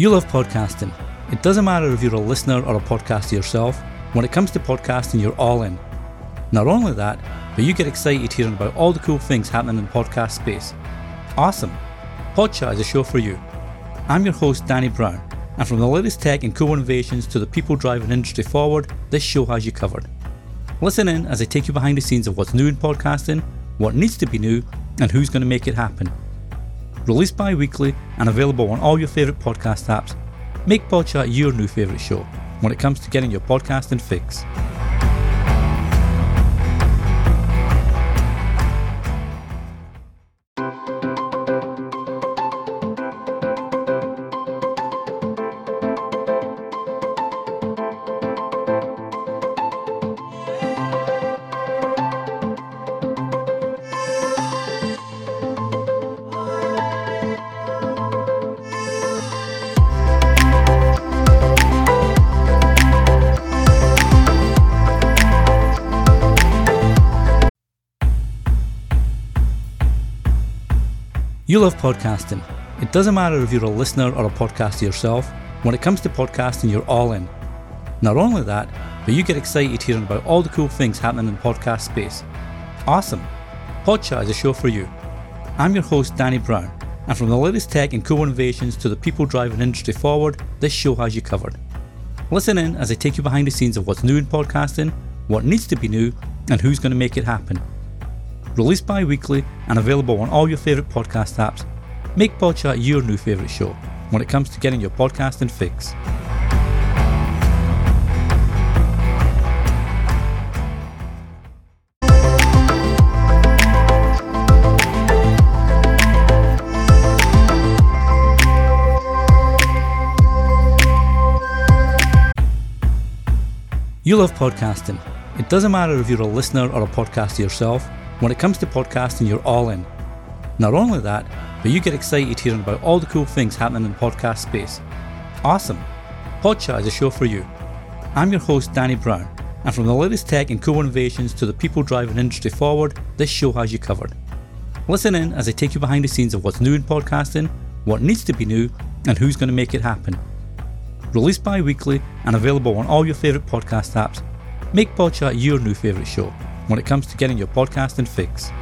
You love podcasting. It doesn't matter if you're a listener or a podcaster yourself, when it comes to podcasting, you're all in. Not only that, but you get excited hearing about all the cool things happening in the podcast space. Awesome! Podchat is a show for you. I'm your host, Danny Brown, and from the latest tech and cool innovations to the people driving industry forward, this show has you covered. Listen in as I take you behind the scenes of what's new in podcasting, what needs to be new, and who's going to make it happen. Released bi weekly and available on all your favourite podcast apps, make Podchat your new favourite show when it comes to getting your podcasting fix. You love podcasting. It doesn't matter if you're a listener or a podcaster yourself, when it comes to podcasting, you're all in. Not only that, but you get excited hearing about all the cool things happening in the podcast space. Awesome! Podchat is a show for you. I'm your host, Danny Brown, and from the latest tech and cool innovations to the people driving industry forward, this show has you covered. Listen in as I take you behind the scenes of what's new in podcasting, what needs to be new, and who's going to make it happen released bi weekly and available on all your favourite podcast apps, make Podchat your new favourite show when it comes to getting your podcasting fix. You love podcasting. It doesn't matter if you're a listener or a podcaster yourself when it comes to podcasting, you're all in. Not only that, but you get excited hearing about all the cool things happening in the podcast space. Awesome! Podchat is a show for you. I'm your host, Danny Brown, and from the latest tech and cool innovations to the people driving industry forward, this show has you covered. Listen in as I take you behind the scenes of what's new in podcasting, what needs to be new, and who's going to make it happen. Released bi weekly and available on all your favourite podcast apps, make Podchat your new favourite show when it comes to getting your podcasting fix.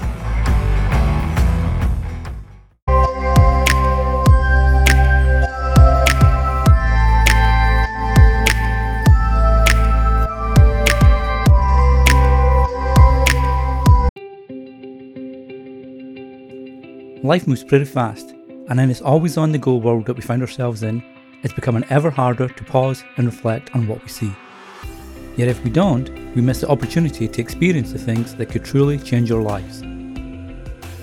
Life moves pretty fast, and in this always on the go world that we find ourselves in, it's becoming ever harder to pause and reflect on what we see. Yet if we don't, we miss the opportunity to experience the things that could truly change our lives.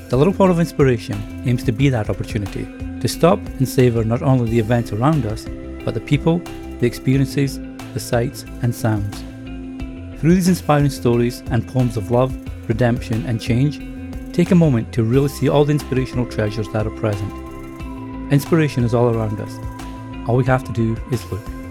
The Little Pod of Inspiration aims to be that opportunity, to stop and savour not only the events around us, but the people, the experiences, the sights and sounds. Through these inspiring stories and poems of love, redemption and change, take a moment to really see all the inspirational treasures that are present. Inspiration is all around us. All we have to do is look.